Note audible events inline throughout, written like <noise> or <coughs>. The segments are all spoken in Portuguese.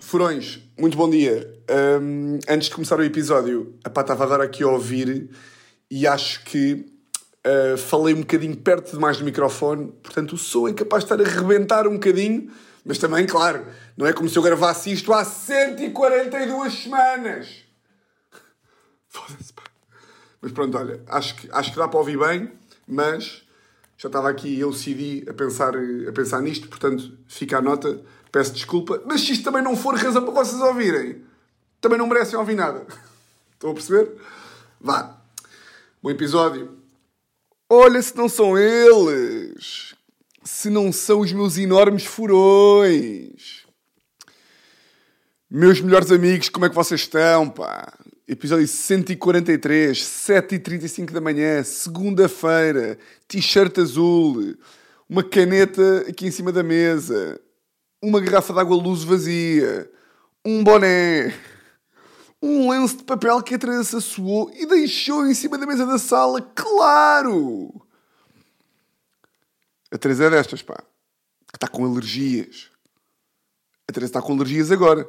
Furões, muito bom dia. Hum, antes de começar o episódio, estava agora aqui a ouvir e acho que uh, falei um bocadinho perto demais do microfone, portanto o som é capaz de estar a rebentar um bocadinho, mas também, claro, não é como se eu gravasse isto há 142 semanas. <laughs> Foda-se, pá. Mas pronto, olha, acho que, acho que dá para ouvir bem, mas já estava aqui eu decidi a pensar, a pensar nisto, portanto, fica a nota, peço desculpa, mas se isto também não for razão para vocês ouvirem, também não merecem ouvir nada. <laughs> Estão a perceber? Vá. Bom episódio. Olha se não são eles! Se não são os meus enormes furões! Meus melhores amigos, como é que vocês estão, pá? Episódio 143, 7h35 da manhã, segunda-feira, t-shirt azul, uma caneta aqui em cima da mesa, uma garrafa de água luz vazia, um boné, um lenço de papel que a Teresa suou e deixou em cima da mesa da sala, claro! A Teresa é destas, pá, que está com alergias. A Teresa está com alergias agora,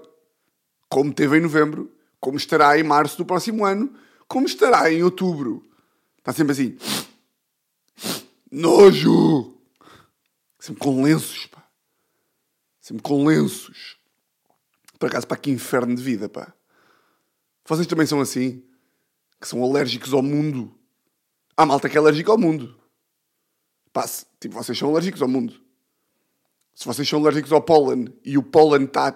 como teve em novembro como estará em março do próximo ano, como estará em outubro. Está sempre assim. Nojo! Sempre com lenços, pá. Sempre com lenços. Por acaso, pá, que inferno de vida, pá. Vocês também são assim? Que são alérgicos ao mundo? Há malta que é alérgica ao mundo. Pá, se, tipo, vocês são alérgicos ao mundo. Se vocês são alérgicos ao pólen e o pólen está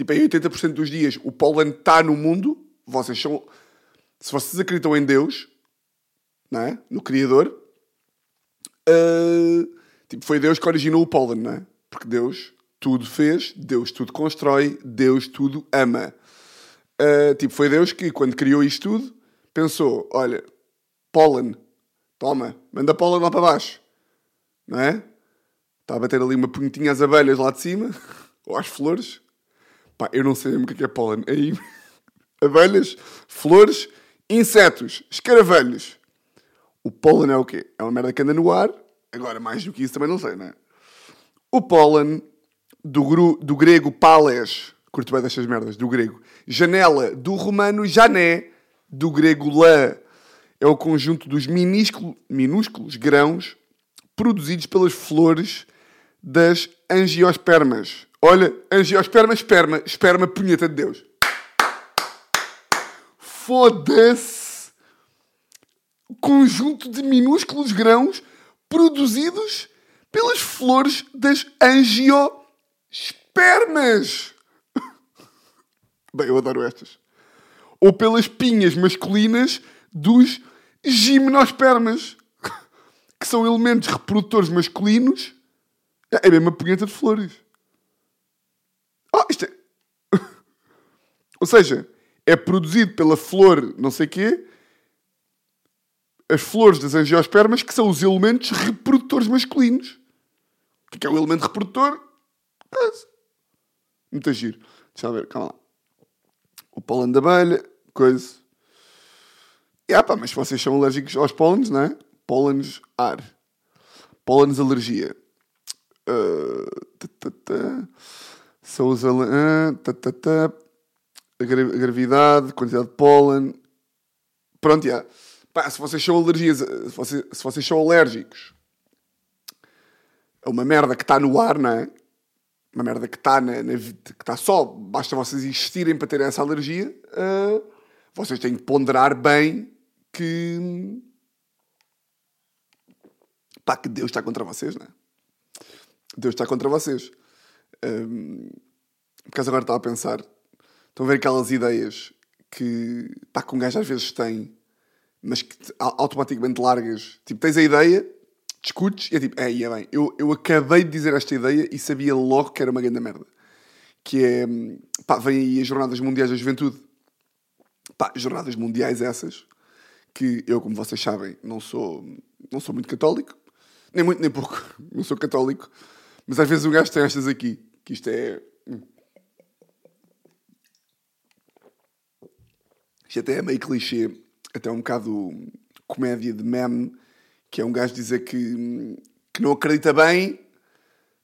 Tipo, em 80% dos dias o pólen está no mundo, vocês são. Se vocês acreditam em Deus, não é? no Criador, uh, tipo, foi Deus que originou o pólen, não é? Porque Deus tudo fez, Deus tudo constrói, Deus tudo ama. Uh, tipo, foi Deus que, quando criou isto tudo, pensou: olha, pólen, toma, manda pólen lá para baixo, não é? Está a bater ali uma punhetinha às abelhas lá de cima, <laughs> ou às flores, Pá, eu não sei mesmo o que é, é pólen. <laughs> Abelhas, flores, insetos, escaravelhos. O pólen é o quê? É uma merda que anda no ar. Agora, mais do que isso também não sei, não é? O pólen, do, gru, do grego pales, curto bem destas merdas, do grego. Janela, do romano jané, do grego lã. É o conjunto dos minúsculos, minúsculos grãos produzidos pelas flores das angiospermas. Olha, angiosperma, esperma, esperma, punheta de Deus. Foda-se! Conjunto de minúsculos grãos produzidos pelas flores das angiospermas. <laughs> Bem, eu adoro estas. Ou pelas pinhas masculinas dos gimnospermas, <laughs> que são elementos reprodutores masculinos. É a mesma punheta de flores. Oh, isto é... <laughs> Ou seja, é produzido pela flor não sei quê, as flores das angiospermas, que são os elementos reprodutores masculinos. O que é, é o elemento reprodutor? Muito giro. Deixa eu ver, calma lá. O pólen da abelha, coisa. E, ah, pá, mas vocês são alérgicos aos pólenes, não é? Pólenes ar. Pólenes alergia. Uh, os uh, tá, tá, tá, a, gravidade, quantidade de pólen. Pronto, já. Pá, se vocês são alergias, se vocês, se vocês são alérgicos a uma merda que está no ar, não é? Uma merda que está na, na, que está só, basta vocês existirem para terem essa alergia, uh, vocês têm que ponderar bem que pá, que Deus está contra vocês, não é? Deus está contra vocês. Um, por agora estava a pensar, estão a ver aquelas ideias que, pá, que um gajo às vezes tem, mas que automaticamente largas. Tipo, tens a ideia, discutes e é tipo, é, é bem, eu, eu acabei de dizer esta ideia e sabia logo que era uma grande merda. Que é, pá, vem aí as Jornadas Mundiais da Juventude. Pá, Jornadas Mundiais essas, que eu, como vocês sabem, não sou, não sou muito católico, nem muito nem pouco, <laughs> não sou católico, mas às vezes o gajo tem estas aqui, que isto é. Isto até é meio clichê, até um bocado comédia de meme, que é um gajo dizer que, que não acredita bem,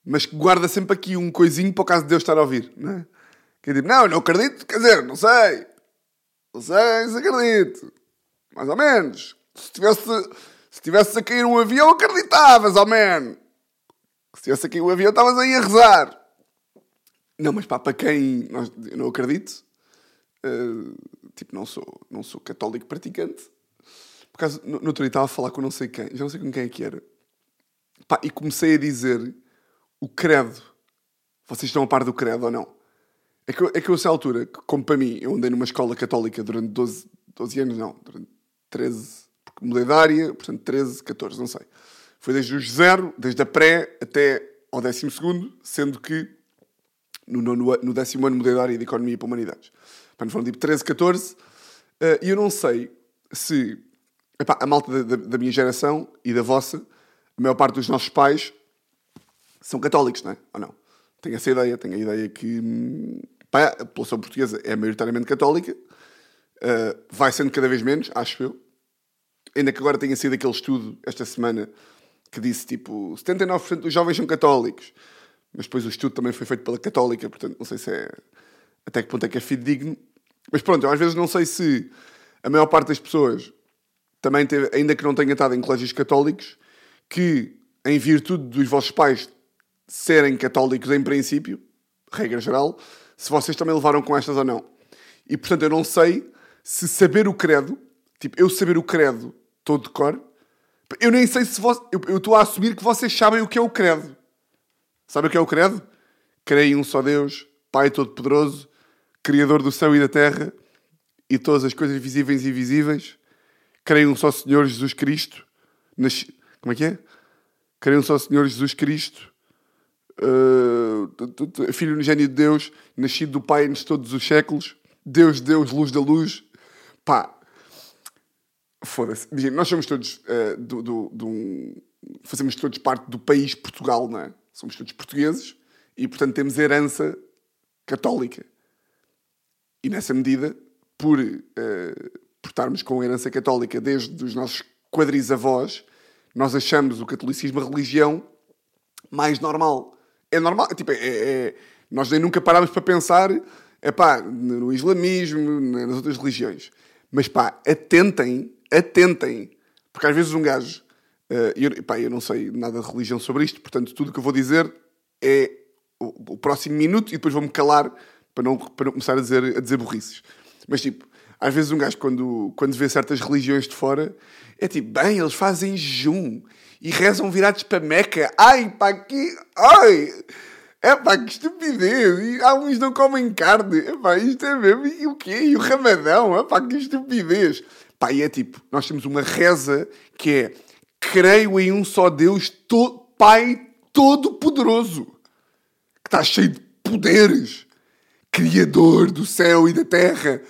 mas que guarda sempre aqui um coisinho para o caso de Deus estar a ouvir, não é? Que é tipo, não, não acredito, quer dizer, não sei. Não sei se acredito. Mais ou menos. Se tivesse, se tivesse a cair um avião, acreditavas, ao menos. Se tivesse a cair um avião, estavas aí a rezar. Não, mas pá, para quem eu não acredito, uh, tipo, não sou, não sou católico praticante. Por causa, no, outro dia estava a falar com não sei quem, já não sei com quem é que era. Pá, e comecei a dizer o credo. Vocês estão a par do credo ou não? É que, eu, é que eu, essa altura, como para mim, eu andei numa escola católica durante 12, 12 anos, não, durante 13, porque mudei de área, portanto 13, 14, não sei. Foi desde os zero, desde a pré até ao décimo segundo, sendo que no, no, décimo ano mudei de área de Economia para Humanidades. Portanto, foram tipo 13, 14, uh, e eu não sei se epá, a malta da, da, minha geração e da vossa, a maior parte dos nossos pais são católicos, não é? Ou não? Tenho essa ideia, tenho a ideia que hum, pá, a população portuguesa é maioritariamente católica, uh, vai sendo cada vez menos, acho eu. Ainda que agora tenha sido aquele estudo esta semana que disse tipo 79% dos jovens são católicos, mas depois o estudo também foi feito pela católica, portanto não sei se é até que ponto é que é fidedigno. Mas pronto, eu às vezes não sei se a maior parte das pessoas também teve, ainda que não tenha estado em colégios católicos, que em virtude dos vossos pais serem católicos em princípio, regra geral, se vocês também levaram com estas ou não. E portanto eu não sei se saber o credo, tipo, eu saber o credo todo de cor, eu nem sei se vos, eu estou a assumir que vocês sabem o que é o credo. Sabe o que é o credo? Creio em um só Deus, Pai Todo-Poderoso, Criador do céu e da terra e todas as coisas visíveis e invisíveis. Creio em um só Senhor Jesus Cristo. Nasci... Como é que é? Creio em um só Senhor Jesus Cristo, uh, Filho unigênio de Deus, nascido do Pai de todos os séculos, Deus, Deus, luz da luz. Pá, foda-se. Nós somos todos uh, do, do, do fazemos todos parte do país Portugal, não é? Somos todos portugueses e, portanto, temos herança católica. E nessa medida, por, uh, por estarmos com herança católica desde os nossos quadrisavós, nós achamos o catolicismo a religião mais normal é normal, tipo, é, é, nós nem nunca parámos para pensar é pá, no islamismo, nas outras religiões. Mas pá, atentem, atentem, porque às vezes um gajo, eu, pá, eu não sei nada de religião sobre isto, portanto tudo o que eu vou dizer é o, o próximo minuto e depois vou-me calar para não, para não começar a dizer, a dizer burrices. Mas tipo, às vezes um gajo quando, quando vê certas religiões de fora é tipo, bem, eles fazem jejum e rezam virados para Meca. Ai, pá, que. Ai! É pá, que estupidez! E alguns não comem carne. É pá, isto é mesmo. E o quê? E o ramadão? É pá, que estupidez! Pá, e é tipo, nós temos uma reza que é: creio em um só Deus, to Pai Todo-Poderoso, que está cheio de poderes, Criador do céu e da terra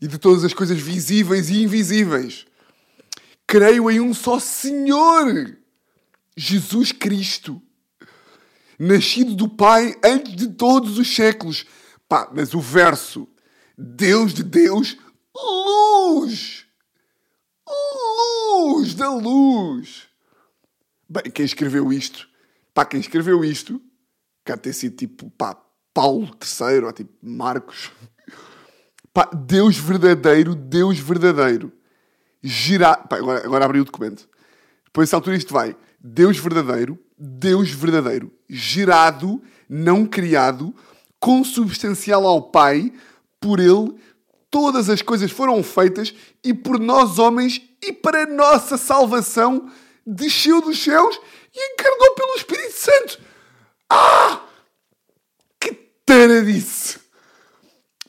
e de todas as coisas visíveis e invisíveis. Creio em um só Senhor Jesus Cristo, nascido do Pai antes de todos os séculos. Pá, mas o verso, Deus de Deus, luz, luz da luz. Bem, quem escreveu isto, pá, quem escreveu isto, quer ter sido tipo, pá, Paulo III, ou tipo Marcos. Pá, Deus verdadeiro, Deus verdadeiro. Girar. Pá, agora, agora abri o documento. Depois, essa altura, isto vai. Deus verdadeiro, Deus verdadeiro, gerado, não criado, consubstancial ao Pai, por Ele todas as coisas foram feitas e por nós homens e para nossa salvação desceu dos céus e encarnou pelo Espírito Santo. Ah! Que taradice!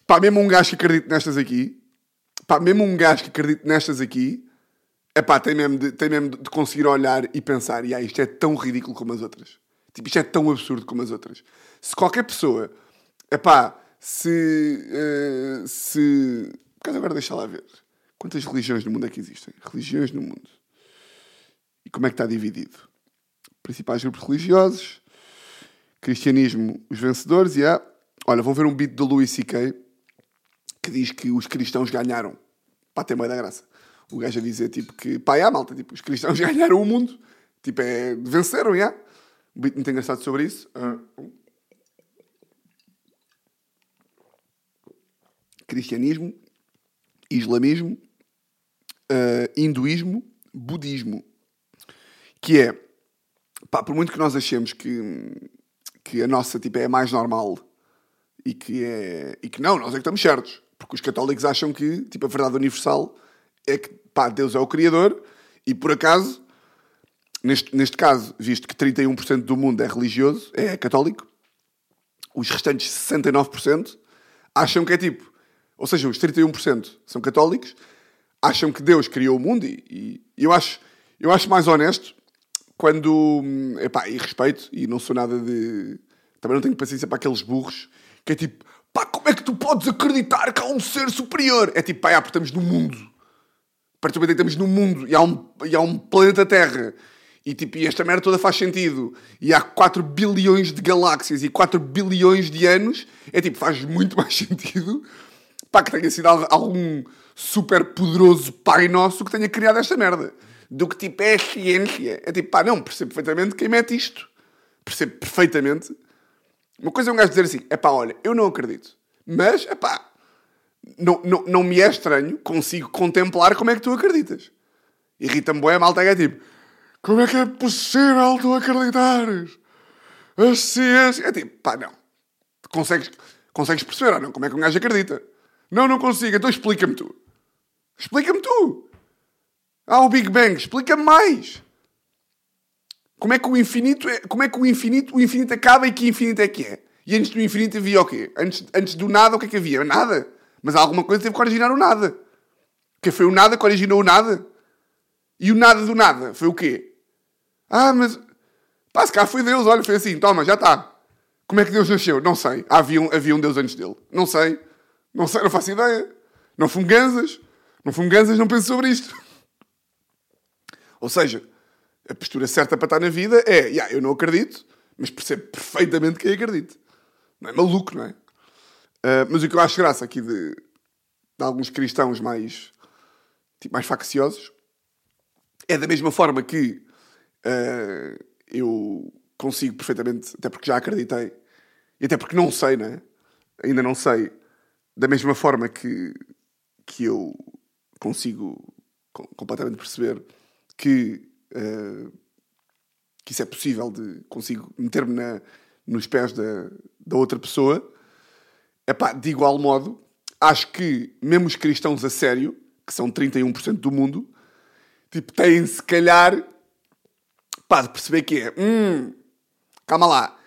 Pá, mesmo um gajo que acredita nestas aqui, pá, mesmo um gajo que acredita nestas aqui, Epá, tem mesmo, de, tem mesmo de conseguir olhar e pensar, yeah, isto é tão ridículo como as outras. Tipo, isto é tão absurdo como as outras. Se qualquer pessoa, epá, se. Uh, se. Por agora deixa lá ver. Quantas religiões no mundo é que existem? Religiões no mundo. E como é que está dividido? Principais grupos religiosos, cristianismo, os vencedores, e yeah. Olha, vão ver um beat do Louis C.K. que diz que os cristãos ganharam. Pá, tem meio da graça o gajo a dizer tipo que, pá, é malta, tipo, os cristãos <laughs> ganharam o mundo, tipo, é, venceram, já. um beat muito engraçado sobre isso. Ah, cristianismo, islamismo, ah, hinduísmo, budismo. Que é, pá, por muito que nós achemos que, que a nossa tipo, é a mais normal e que, é, e que não, nós é que estamos certos. Porque os católicos acham que tipo, a verdade universal é que pá, Deus é o Criador e por acaso, neste, neste caso, visto que 31% do mundo é religioso, é católico, os restantes 69% acham que é tipo, ou seja, os 31% são católicos, acham que Deus criou o mundo e, e eu, acho, eu acho mais honesto quando, epá, e respeito, e não sou nada de... Também não tenho paciência para aqueles burros que é tipo, pá, como é que tu podes acreditar que há um ser superior? É tipo, pá, já, porque estamos no mundo. Que estamos no mundo e há um, e há um planeta Terra e, tipo, e esta merda toda faz sentido e há 4 bilhões de galáxias e 4 bilhões de anos, é tipo, faz muito <laughs> mais sentido pá, que tenha sido algum super poderoso pai nosso que tenha criado esta merda. Do que tipo é a ciência. É tipo, pá, não, percebo perfeitamente quem mete isto. Percebo perfeitamente. Uma coisa é um gajo dizer assim, é pá, olha, eu não acredito. Mas, é pá, não, não, não me é estranho, consigo contemplar como é que tu acreditas. Irrita-me bem a malta é tipo, como é que é possível tu acreditares? A ciência. É tipo, pá, não. Consegues, consegues perceber ou não? Como é que um gajo acredita? Não, não consigo. Então explica-me tu. Explica-me tu. Ah, o Big Bang. Explica-me mais. Como é que o infinito é, como é que o infinito, o infinito acaba e que infinito é que é? E antes do infinito havia o quê? Antes, antes do nada o que é que havia? Nada. Mas alguma coisa teve que originar o nada. Que foi o nada que originou o nada. E o nada do nada foi o quê? Ah, mas. Pá, se cá foi Deus, olha, foi assim, toma, já está. Como é que Deus nasceu? Não sei. Havia um, havia um Deus antes dele. Não sei. Não sei, não faço ideia. Não fumo ganzas. Não fumo ganzas, não penso sobre isto. Ou seja, a postura certa para estar na vida é, yeah, eu não acredito, mas percebo perfeitamente quem acredita. Não é maluco, não é? Uh, mas o que eu acho graça aqui de, de alguns cristãos mais, tipo, mais facciosos é da mesma forma que uh, eu consigo perfeitamente, até porque já acreditei, e até porque não sei, né? Ainda não sei, da mesma forma que, que eu consigo completamente perceber que, uh, que isso é possível, de consigo meter-me nos pés da, da outra pessoa Epá, de igual modo, acho que mesmo os cristãos a sério, que são 31% do mundo, tipo, têm se calhar pá, de perceber que é, hum, calma lá,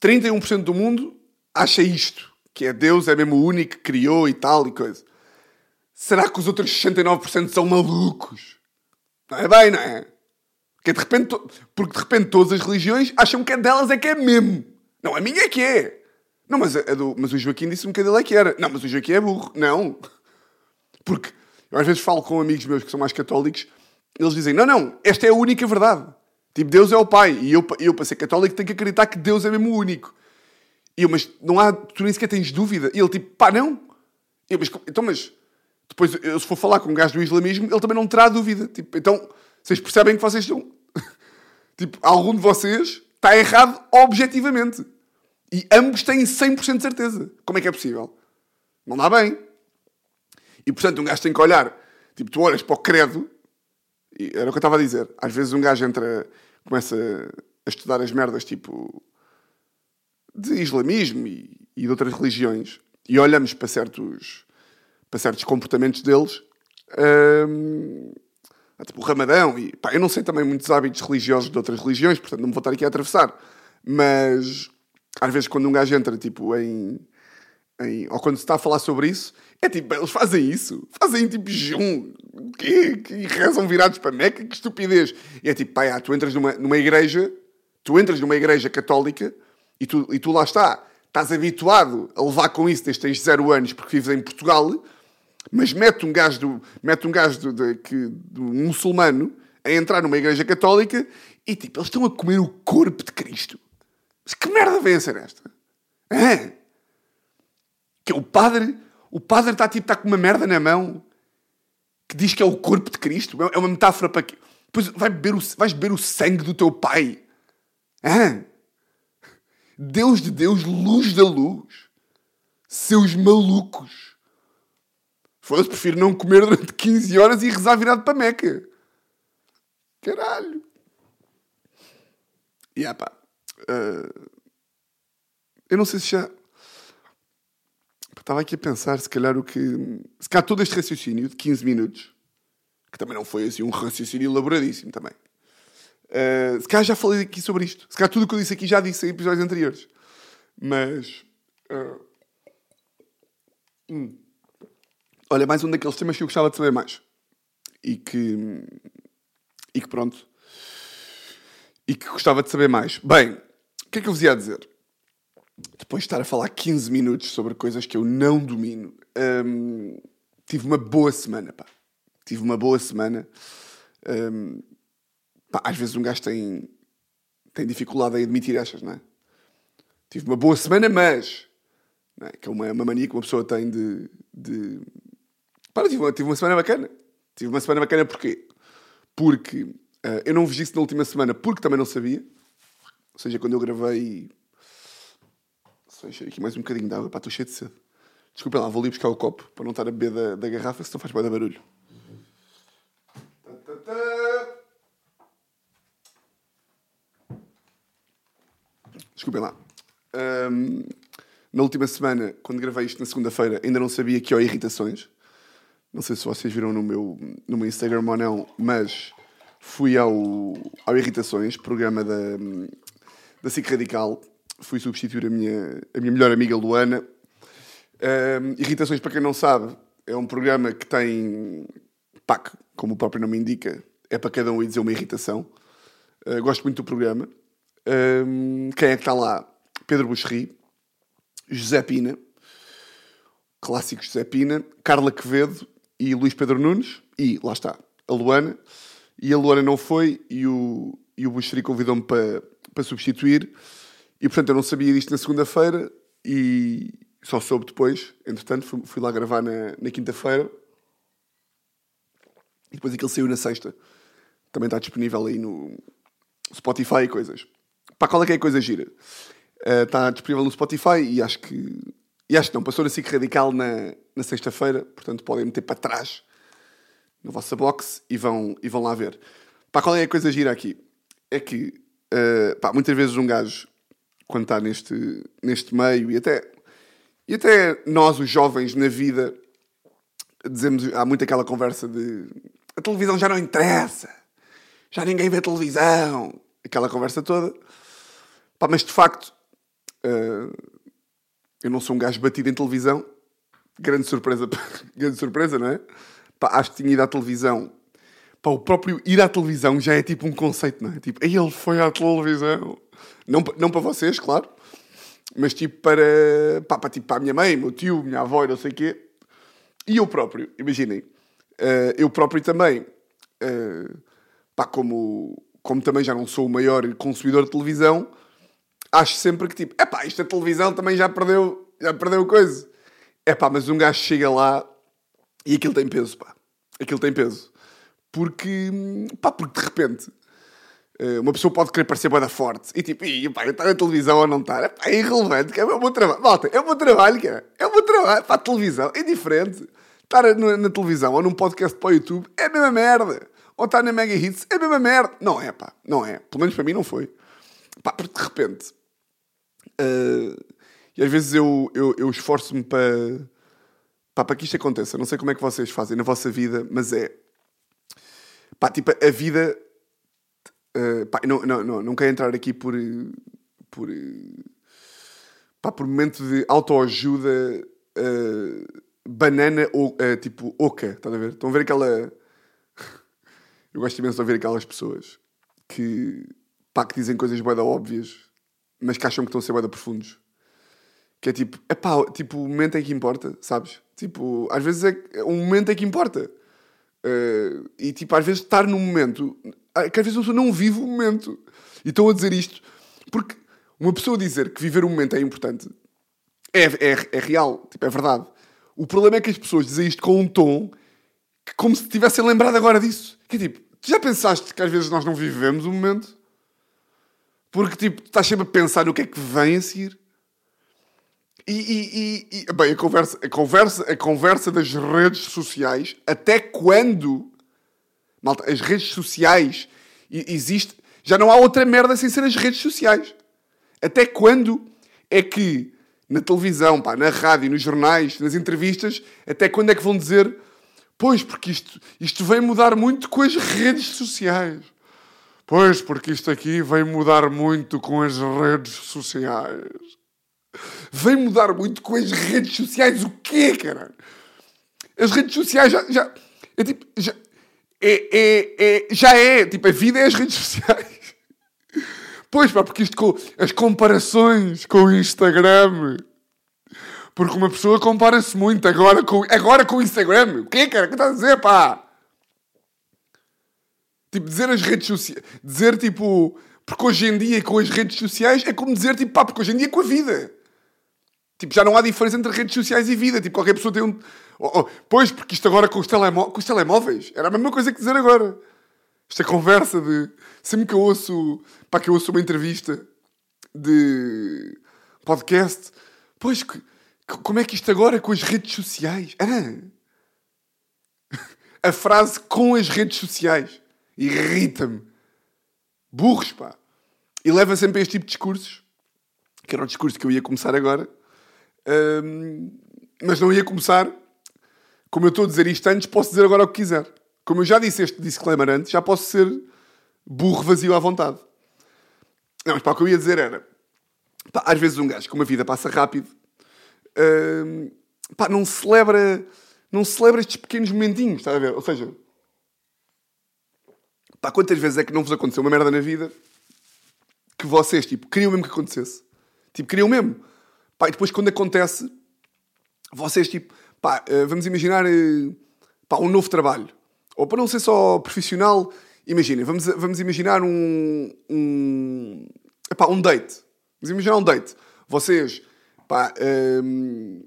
31% do mundo acha isto, que é Deus é mesmo o único que criou e tal e coisa. Será que os outros 69% são malucos? Não é bem, não é? Porque de repente, porque de repente todas as religiões acham que é delas é que é mesmo. Não, a minha é que é. Não, mas, a do, mas o Joaquim disse-me que a dele é que era. Não, mas o Joaquim é burro. Não. Porque eu às vezes falo com amigos meus que são mais católicos, eles dizem: não, não, esta é a única verdade. Tipo, Deus é o Pai. E eu, eu para ser católico, tenho que acreditar que Deus é mesmo o único. E eu, mas não há, tu nem sequer tens dúvida. E ele, tipo, pá, não. Eu, mas, então, mas depois, eu, se for falar com um gajo do islamismo, ele também não terá dúvida. Tipo, então, vocês percebem que vocês estão. <laughs> tipo, algum de vocês está errado objetivamente. E ambos têm 100% de certeza. Como é que é possível? Não dá bem. E portanto, um gajo tem que olhar. Tipo, tu olhas para o credo. E era o que eu estava a dizer. Às vezes um gajo entra, começa a estudar as merdas tipo de islamismo e, e de outras religiões e olhamos para certos, para certos comportamentos deles. Hum, tipo o Ramadão. E, pá, eu não sei também muitos hábitos religiosos de outras religiões, portanto não me vou estar aqui a atravessar. Mas às vezes quando um gajo entra tipo em, em, ou quando se está a falar sobre isso, é tipo, eles fazem isso, fazem tipo jejum, que, que rezam virados para Meca, que estupidez. E é tipo, pá, já, tu entras numa, numa igreja, tu entras numa igreja católica e tu, e tu lá está, estás habituado a levar com isso desde tens zero anos porque vives em Portugal, mas mete um gajo, do, mete um gajo do, de, que, do muçulmano a entrar numa igreja católica e tipo, eles estão a comer o corpo de Cristo. Mas que merda vem a ser esta? É? Que o padre, o padre está tipo, está com uma merda na mão que diz que é o corpo de Cristo. É uma metáfora para quê? Depois vai beber o, vais beber o sangue do teu pai. Hã? Deus de Deus, luz da luz. Seus malucos. Foda-se, prefiro não comer durante 15 horas e rezar virado para Meca. Caralho. E yeah, pá. Uh, eu não sei se já. Estava aqui a pensar, se calhar o que. Se calhar todo este raciocínio de 15 minutos, que também não foi assim um raciocínio elaboradíssimo também. Uh, se calhar já falei aqui sobre isto. Se calhar tudo o que eu disse aqui já disse em episódios anteriores. Mas. Uh, hum. Olha, mais um daqueles temas que eu gostava de saber mais. E que. E que pronto. E que gostava de saber mais. Bem, o que é que eu vos ia dizer? Depois de estar a falar 15 minutos sobre coisas que eu não domino, hum, tive uma boa semana, pá. Tive uma boa semana. Hum, pá, às vezes um gajo tem, tem dificuldade em admitir estas, não é? Tive uma boa semana, mas. É? Que é uma, uma mania que uma pessoa tem de. de... Pá, tive uma, tive uma semana bacana. Tive uma semana bacana porquê? Porque uh, eu não vos disse na última semana porque também não sabia. Ou seja, quando eu gravei. Só aqui mais um bocadinho de água. Pá, estou cheio de sede. Desculpa lá, vou ali buscar o copo para não estar a beber da, da garrafa, senão faz bem barulho. Desculpem lá. Um, na última semana, quando gravei isto na segunda-feira, ainda não sabia que há irritações. Não sei se vocês viram no meu, no meu Instagram ou não, mas fui ao, ao Irritações, programa da, da SIC Radical. Fui substituir a minha, a minha melhor amiga Luana. Um, Irritações, para quem não sabe, é um programa que tem, pá, como o próprio nome indica, é para cada um ir dizer uma irritação. Uh, gosto muito do programa. Um, quem é que está lá? Pedro Buxerri, José Pina, clássico José Pina, Carla Quevedo e Luís Pedro Nunes. E lá está, a Luana. E a Luana não foi e o, e o Buxeri convidou-me para, para substituir. E portanto eu não sabia disto na segunda-feira e só soube depois. Entretanto, fui, fui lá gravar na, na quinta-feira. E depois aquele saiu na sexta. Também está disponível aí no Spotify e coisas. Para qual é que é a coisa gira? Uh, está disponível no Spotify e acho que. E acho que não, passou na SIC Radical na, na sexta-feira, portanto podem meter para trás na vossa box e vão, e vão lá ver. Para qual é a coisa gira aqui? É que uh, pá, muitas vezes um gajo, quando está neste, neste meio, e até, e até nós, os jovens, na vida, dizemos, há muito aquela conversa de a televisão já não interessa, já ninguém vê televisão, aquela conversa toda. Pá, mas de facto, uh, eu não sou um gajo batido em televisão. Grande surpresa, <laughs> grande surpresa, não é? Pá, acho que tinha ido à televisão. Pá, o próprio ir à televisão já é tipo um conceito, não é? Tipo, ele foi à televisão. Não, não para vocês, claro. Mas tipo para, pá, para, tipo, para a minha mãe, meu tio, minha avó não sei o quê. E eu próprio, imaginem. Uh, eu próprio também. Uh, pá, como, como também já não sou o maior consumidor de televisão acho sempre que tipo, epá, isto a televisão também já perdeu, já perdeu coisa. Epá, mas um gajo chega lá e aquilo tem peso, pá. Aquilo tem peso. Porque, pá, porque de repente eh, uma pessoa pode querer parecer boa forte e tipo, e, pá, estar na televisão ou não estar, epá, é irrelevante, que é o meu trabalho. Malta, é o meu trabalho, cara. É o meu trabalho. Pá, televisão é diferente. Estar na, na televisão ou num podcast para o YouTube é a mesma merda. Ou estar na Mega Hits é a mesma merda. Não é, pá. Não é. Pelo menos para mim não foi. Pá, porque de repente Uh, e às vezes eu, eu, eu esforço-me para, para que isto aconteça. Não sei como é que vocês fazem na vossa vida, mas é. Pá, tipo, a vida. Uh, pá, não, não, não, não quero entrar aqui por. por pá, por momento de autoajuda uh, banana ou uh, tipo oca, estás a ver? Estão a ver aquela. <laughs> Eu gosto imenso de ouvir aquelas pessoas que, pá, que dizem coisas bem óbvias mas que acham que estão a ser bem profundos. Que é tipo, é pá, tipo, o momento é que importa, sabes? Tipo, às vezes é um momento é que importa. Uh, e tipo, às vezes estar num momento, ah, que às vezes pessoa não vive o momento. E estou a dizer isto porque uma pessoa dizer que viver o momento é importante é, é, é real, tipo, é verdade. O problema é que as pessoas dizem isto com um tom que como se tivessem lembrado agora disso. Que é tipo, tu já pensaste que às vezes nós não vivemos o momento? Porque, tipo, estás sempre a pensar no que é que vem a seguir. E, e, e, e, bem, a conversa, a, conversa, a conversa das redes sociais, até quando, malta, as redes sociais existe, já não há outra merda sem ser as redes sociais. Até quando é que na televisão, pá, na rádio, nos jornais, nas entrevistas, até quando é que vão dizer pois, porque isto, isto vem mudar muito com as redes sociais. Pois, porque isto aqui vem mudar muito com as redes sociais. Vem mudar muito com as redes sociais o quê, cara? As redes sociais já... já é tipo... Já, é, é, é, já é, tipo, a vida é as redes sociais. Pois pá, porque isto com as comparações com o Instagram. Porque uma pessoa compara-se muito agora com, agora com o Instagram. O que é, cara? O que estás a dizer, pá? Tipo, dizer as redes sociais. Dizer tipo. Porque hoje em dia com as redes sociais é como dizer tipo, pá, porque hoje em dia é com a vida. Tipo, já não há diferença entre redes sociais e vida. Tipo, qualquer pessoa tem um. Oh, oh, pois, porque isto agora com os, telemó... com os telemóveis era a mesma coisa que dizer agora. Esta conversa de. Sempre que eu ouço. Pá, que eu ouço uma entrevista de podcast. Pois, que, como é que isto agora com as redes sociais? Ah. <laughs> A frase com as redes sociais irrita-me. Burros, pá. E leva sempre a este tipo de discursos, que era o discurso que eu ia começar agora, um, mas não ia começar. Como eu estou a dizer isto antes, posso dizer agora o que quiser. Como eu já disse este disclaimer antes, já posso ser burro vazio à vontade. Não, mas pá, o que eu ia dizer era... Pá, às vezes um gajo, como a vida passa rápido, uh, pá, não celebra... Não celebra estes pequenos momentinhos, está a ver? Ou seja... Pá, quantas vezes é que não vos aconteceu uma merda na vida que vocês, tipo, queriam mesmo que acontecesse? Tipo, queriam mesmo. Pá, e depois quando acontece, vocês, tipo, pá, uh, vamos imaginar, uh, pá, um novo trabalho. Ou para não ser só profissional, imaginem, vamos, vamos imaginar um, um, um date. Vamos imaginar um date. Vocês, pá, um,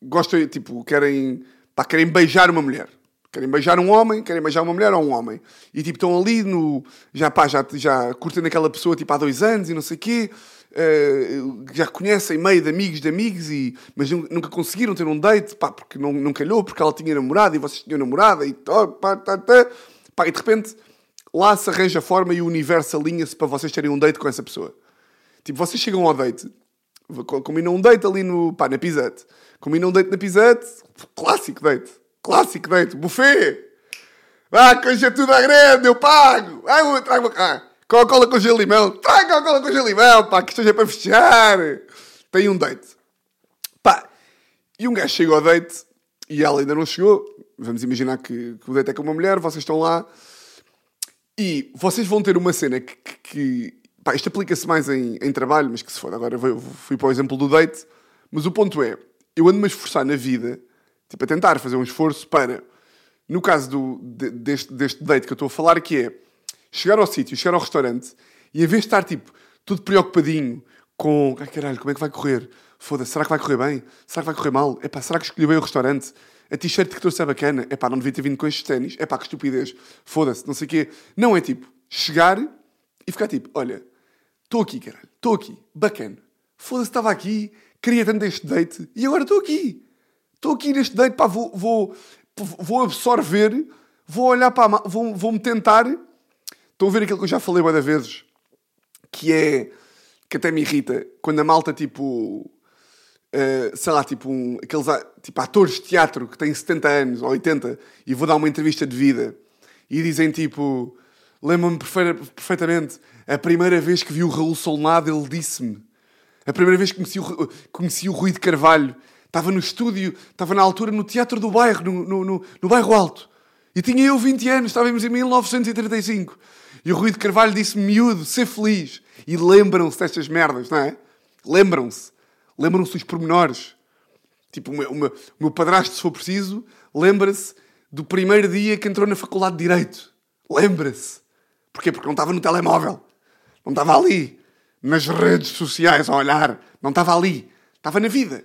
gostam, tipo, querem, pá, querem beijar uma mulher. Querem beijar um homem, querem beijar uma mulher ou um homem. E tipo, estão ali no. Já, pá, já, já curtindo aquela pessoa tipo há dois anos e não sei o quê. Uh, já conhecem meio de amigos de amigos, e, mas nunca conseguiram ter um date, pá, porque não, não calhou, porque ela tinha namorado e vocês tinham namorada e, oh, pá, tá, tá, pá, e de repente lá se arranja a forma e o universo alinha-se para vocês terem um date com essa pessoa. Tipo, vocês chegam ao date, combinam um date ali no, pá, na Pisate, combinam um date na Pisate, clássico date, clássico date, buffet. Ah, que hoje é tudo à grande, eu pago. Ah, eu trago cá. Coca-Cola com gelo limão. Traga Coca-Cola com gelo limão, pá, que esteja para festejar. Tem um date. Pá, e um gajo chega ao date e ela ainda não chegou. Vamos imaginar que, que o date é com uma mulher, vocês estão lá. E vocês vão ter uma cena que... que, que pá, isto aplica-se mais em, em, trabalho, mas que se for. Agora eu fui para o exemplo do date. Mas o ponto é, eu ando-me a esforçar na vida, tipo, a tentar fazer um esforço para... No caso do, deste, deste date que eu estou a falar, que é chegar ao sítio, chegar ao restaurante e em vez de estar tipo tudo preocupadinho com ai caralho, como é que vai correr? Foda-se, será que vai correr bem? Será que vai correr mal? Epá, será que escolhi bem o restaurante? A t-shirt que trouxe é bacana? Epá, não devia ter vindo com estes ténis? Epá, que estupidez. Foda-se, não sei o quê. Não é tipo, chegar e ficar tipo, olha, estou aqui, caralho, estou aqui, bacana. Foda-se, estava aqui, queria tanto este date e agora estou aqui. Estou aqui neste date, pá, vou, vou, vou absorver, vou olhar para vou, vou-me tentar Estão a ver aquilo que eu já falei várias vezes? Que é. que até me irrita. Quando a malta, tipo. Uh, sei lá, tipo, um, aqueles tipo, atores de teatro que têm 70 anos ou 80 e vou dar uma entrevista de vida e dizem tipo. Lembro-me perfeitamente. A primeira vez que vi o Raul Solnado, ele disse-me. A primeira vez que conheci o, conheci o Rui de Carvalho. Estava no estúdio, estava na altura no Teatro do Bairro, no, no, no, no Bairro Alto. E tinha eu 20 anos, estávamos em 1935. E o Rui de Carvalho disse miúdo, ser feliz. E lembram-se destas merdas, não é? Lembram-se. Lembram-se dos pormenores. Tipo, o meu, o, meu, o meu padrasto, se for preciso, lembra-se do primeiro dia que entrou na Faculdade de Direito. Lembra-se. Porquê? Porque não estava no telemóvel. Não estava ali. Nas redes sociais a olhar. Não estava ali. Estava na vida.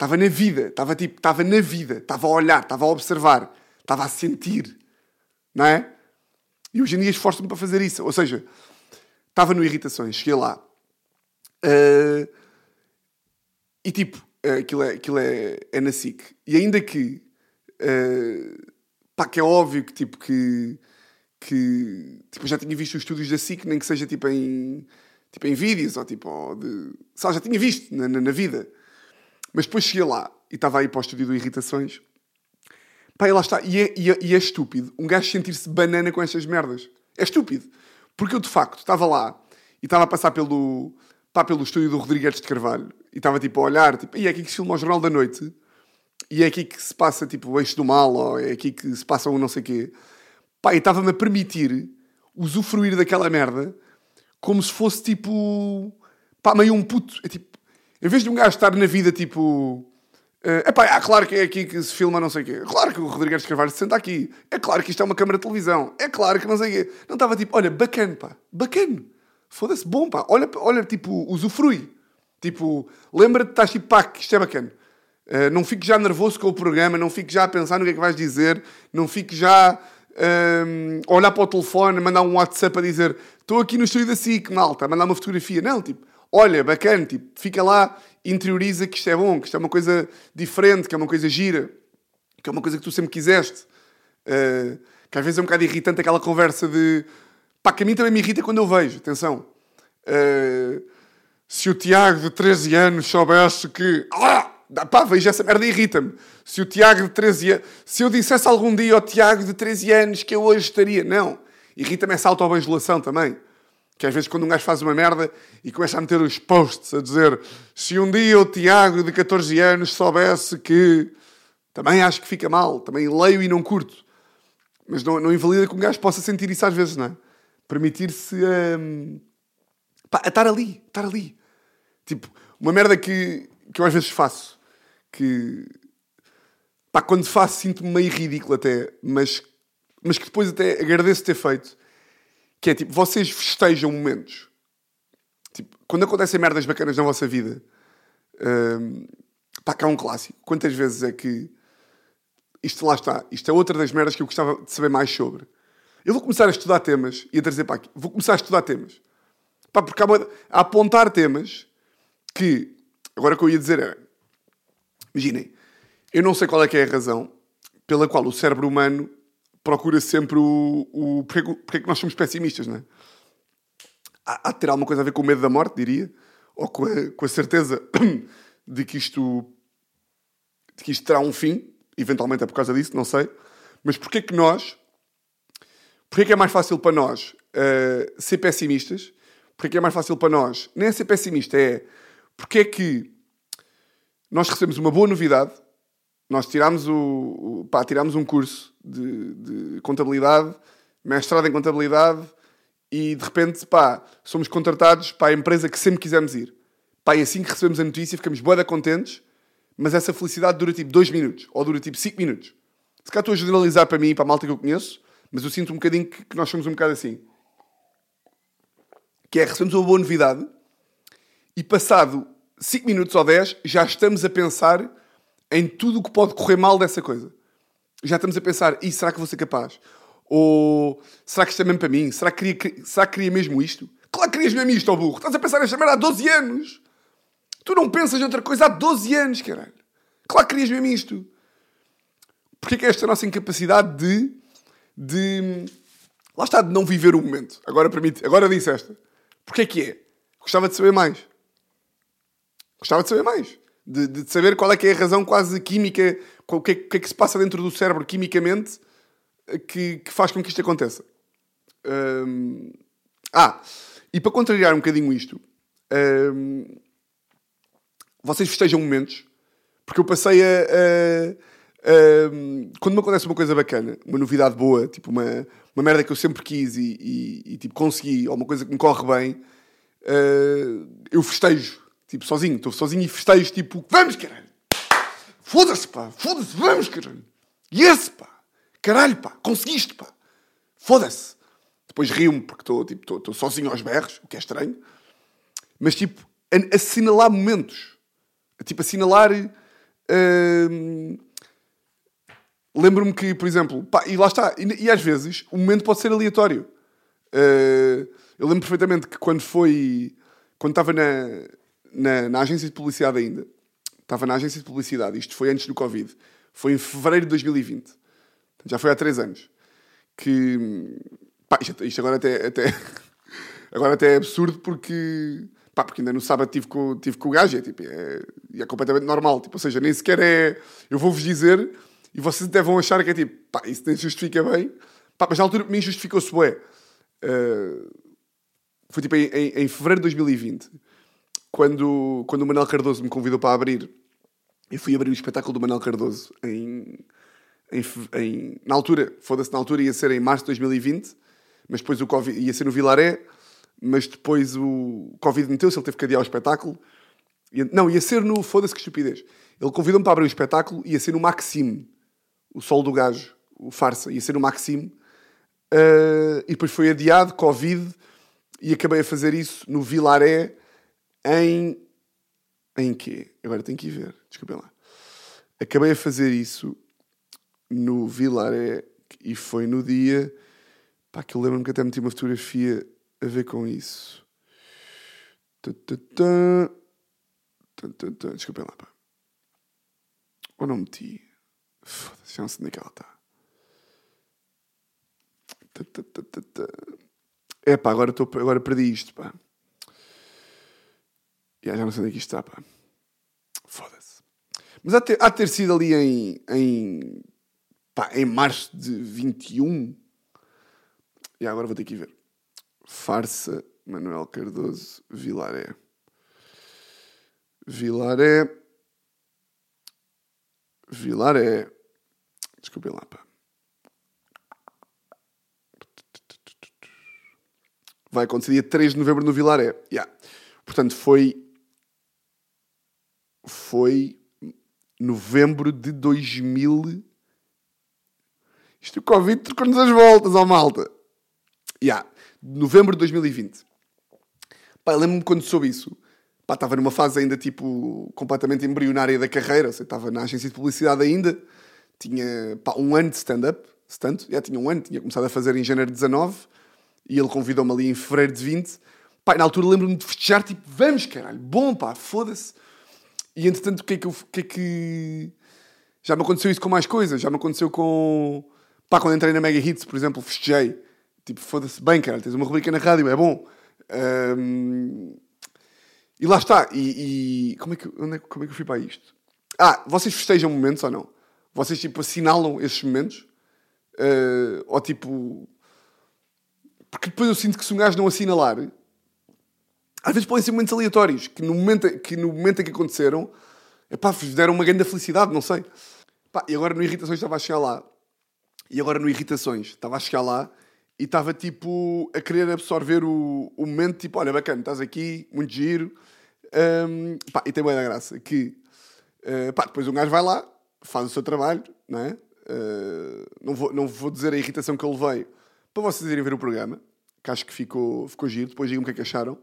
Estava na vida. Estava tipo, estava na vida. Estava a olhar, estava a observar. Estava a sentir. Não é? E hoje em dia esforço-me para fazer isso. Ou seja, Estava no Irritações, cheguei lá. Uh, e tipo, uh, aquilo, é, aquilo é, é na SIC. E ainda que. Uh, pá, que é óbvio que tipo que. que tipo, já tinha visto os estúdios da SIC, nem que seja tipo em. Tipo em vídeos ou tipo. Ou de, sabe, já tinha visto na, na, na vida. Mas depois cheguei lá e estava aí para o estúdio do Irritações. Pá, e lá está. E é, e é, e é estúpido um gajo sentir-se banana com estas merdas. É estúpido. Porque eu, de facto, estava lá e estava a passar pelo, pá, pelo estúdio do Rodrigues de Carvalho e estava tipo a olhar, tipo, e é aqui que se filma o Jornal da Noite e é aqui que se passa tipo o Eixo do Mal ou é aqui que se passa um não sei quê. Pá, e estava-me a permitir usufruir daquela merda como se fosse tipo, pá, meio um puto. É tipo, em vez de um gajo estar na vida tipo. Uh, epá, é claro que é aqui que se filma não sei o quê. Claro que o Rodrigues Carvalho se senta aqui. É claro que isto é uma câmara de televisão. É claro que não sei o quê. Não estava tipo, olha, bacana, pá. Bacana. Foda-se, bom, pá. Olha, olha, tipo, usufrui. Tipo, lembra-te, estás tipo, pá, que isto é bacana. Uh, não fiques já nervoso com o programa, não fiques já a pensar no que é que vais dizer, não fiques já uh, a olhar para o telefone, mandar um WhatsApp a dizer estou aqui no estúdio da SIC, malta, mandar uma fotografia. Não, tipo, olha, bacana, tipo, fica lá, interioriza que isto é bom, que isto é uma coisa diferente, que é uma coisa gira, que é uma coisa que tu sempre quiseste. Uh, que às vezes é um bocado irritante aquela conversa de. Pá, que a mim também me irrita quando eu vejo, atenção. Uh, se o Tiago de 13 anos soubesse que. Ah! Pá, vejo essa merda irrita-me. Se o Tiago de 13 anos. Se eu dissesse algum dia ao Tiago de 13 anos que eu hoje estaria. Não. Irrita-me essa autobajulação também. Que às vezes quando um gajo faz uma merda e começa a meter os posts a dizer se um dia o Tiago de 14 anos soubesse que também acho que fica mal, também leio e não curto. Mas não, não invalida que um gajo possa sentir isso às vezes, não é? Permitir-se um, pá, a estar ali, estar ali. Tipo, uma merda que, que eu às vezes faço, que pá, quando faço sinto-me meio ridículo até, mas, mas que depois até agradeço ter feito, que é tipo, vocês festejam momentos. Tipo, quando acontecem merdas bacanas na vossa vida, um, pá, cá é um clássico. Quantas vezes é que. Isto lá está. Isto é outra das merdas que eu gostava de saber mais sobre. Eu vou começar a estudar temas e a trazer para aqui. Vou começar a estudar temas. Pá, porque há a apontar temas que. Agora o que eu ia dizer era. Imaginem, eu não sei qual é que é a razão pela qual o cérebro humano procura sempre o. o porque, porque é que nós somos pessimistas, não é? Há, há de ter alguma coisa a ver com o medo da morte, diria, ou com a, com a certeza <coughs> de que isto. de que isto terá um fim, eventualmente é por causa disso, não sei. Mas porquê que nós. Porquê é que é mais fácil para nós uh, ser pessimistas? Porquê é que é mais fácil para nós? Nem é ser pessimista, é. Porquê é que nós recebemos uma boa novidade nós tirámos, o, o pá, tirámos um curso de, de, contabilidade, mestrado em contabilidade, e de repente, pá, somos contratados para a empresa que sempre quisemos ir. Pá, e assim que recebemos a notícia, ficamos boeda contentes, mas essa felicidade dura tipo 2 minutos, ou dura tipo 5 minutos. Se calhar estou a generalizar para mim e para a malta que eu conheço, mas eu sinto um bocadinho que, que nós somos um bocado assim. Que é, recebemos uma boa novidade, e passado 5 minutos ou 10, já estamos a pensar em tudo o que pode correr mal dessa coisa. Já estamos a pensar, e será que vou ser capaz? Ou será que isto é mesmo para mim? Será que queria, será que queria mesmo isto? Claro que querias mesmo isto, ó burro. Estás a pensar nesta merda há 12 anos. Tu não pensas em outra coisa há 12 anos, caralho. Claro que querias mesmo isto. Porquê que é esta nossa incapacidade de... de... Lá está, de não viver o momento. Agora permite, agora disse esta. Porquê que é? Gostava de saber mais. Gostava de saber mais de, de, saber qual é que é a razão quase química, o que, é, que, é que se passa dentro do cérebro quimicamente eh, que, que faz com que isto aconteça. Ah, e para contrariar um bocadinho isto, vocês festejam momentos, porque eu passei a, a, a, Quando me acontece uma coisa bacana, uma novidade boa, tipo uma, uma merda que eu sempre quis e, e, e tipo, consegui, ou uma coisa que me corre bem, uh, eu festejo. Tipo, sozinho, estou sozinho e festejo, tipo, vamos, caralho! Foda-se, pá! Foda-se, vamos, caralho! Yes, pá! Caralho, pá! Conseguiste, pá! Foda-se! Depois rio-me porque estou tipo, sozinho aos berros, o que é estranho. Mas, tipo, assinalar momentos. Tipo, assinalar. Hum, Lembro-me que, por exemplo, pá, e lá está, e, e, às vezes o momento pode ser aleatório. Uh, Eu lembro perfeitamente que quando foi. Quando estava na, na, na agência de publicidade ainda, estava na agência de publicidade, isto foi antes do Covid, foi em fevereiro de 2020, já foi há três anos, que. Pá, isto, isto agora até, até. <laughs> agora até é absurdo porque. Pá, porque ainda no sábado tive com, tive com o gajo, é, tipo, é, é completamente normal. Tipo, ou seja, nem sequer é. Eu vou-vos dizer e vocês até vão achar que é tipo, pá, isso nem justifica bem. Pá, mas na altura para mim justificou-se bué. Uh, foi tipo em, em, em, fevereiro de 2020, quando, quando o Manuel Cardoso me convidou para abrir. Eu fui abrir o espetáculo do Manuel Cardoso em, em, em na altura, foda-se, na altura ia ser em março de 2020, mas depois o Covid ia ser no Vilaré, mas depois o Covid meteu-se, ele teve que adiar o espetáculo. Não, ia ser no. Foda-se que estupidez. Ele convidou-me para abrir o espetáculo, ia ser no Maxime, o sol do gajo, o farsa, ia ser no Maxime. Uh, e depois foi adiado, Covid, e acabei a fazer isso no Vilaré em. Em quê? Agora tenho que ir ver, desculpem lá. Acabei a fazer isso no Vilaré e foi no dia. Pá, que eu lembro-me que até meti uma fotografia a ver com isso. Desculpem lá, pá. Ou não meti? Foda-se, já não sei onde é que ela está. É pá, agora, agora perdi isto, pá. Já, já não sei onde é que isto está, pá. Foda-se. Mas há de, ter, há de ter sido ali em, em, pá, em março de 21. E agora vou ter que ir ver. Farsa Manuel Cardoso Vilaré. Vilaré. Vilaré. Desculpem lá, pá. Vai acontecer dia 3 de novembro no Vilaré. Yeah. Portanto, foi. Foi novembro de 2000. Isto o Covid trocou-nos as voltas, ó malta. Yeah. Novembro de 2020. Pá, lembro-me quando soube isso. Pá, estava numa fase ainda tipo completamente embrionária da carreira. Ou seja, estava na agência de publicidade ainda. Tinha pá, um ano de stand-up. Stand já tinha um ano, tinha começado a fazer em janeiro de 19 e ele convidou-me ali em fevereiro de 20. Pá, na altura lembro-me de festejar, tipo, vamos caralho, bom pá, foda-se. E entretanto, o que é que eu. Que é que... Já me aconteceu isso com mais coisas, já me aconteceu com. Pá, quando entrei na Mega Hits, por exemplo, festejei. Tipo, foda-se bem, cara, tens uma rubrica na rádio, é bom. Um... E lá está. E, e... Como, é que, onde é, como é que eu fui para isto? Ah, vocês festejam momentos ou não? Vocês, tipo, assinalam esses momentos? Uh, ou tipo porque depois eu sinto que se um gajo não assinalar, às vezes podem ser momentos aleatórios, que no momento, que no momento em que aconteceram, epá, deram uma grande felicidade, não sei. Pá, e agora no Irritações estava a chegar lá. E agora no Irritações estava a chegar lá e estava tipo a querer absorver o, o momento, tipo, olha, bacana, estás aqui, muito giro. Um, e tem boa da graça que pá, depois um gajo vai lá, faz o seu trabalho, não é? Uh, não, vou, não vou dizer a irritação que ele veio para vocês irem ver o programa, que acho que ficou, ficou giro, depois digam o que é que acharam.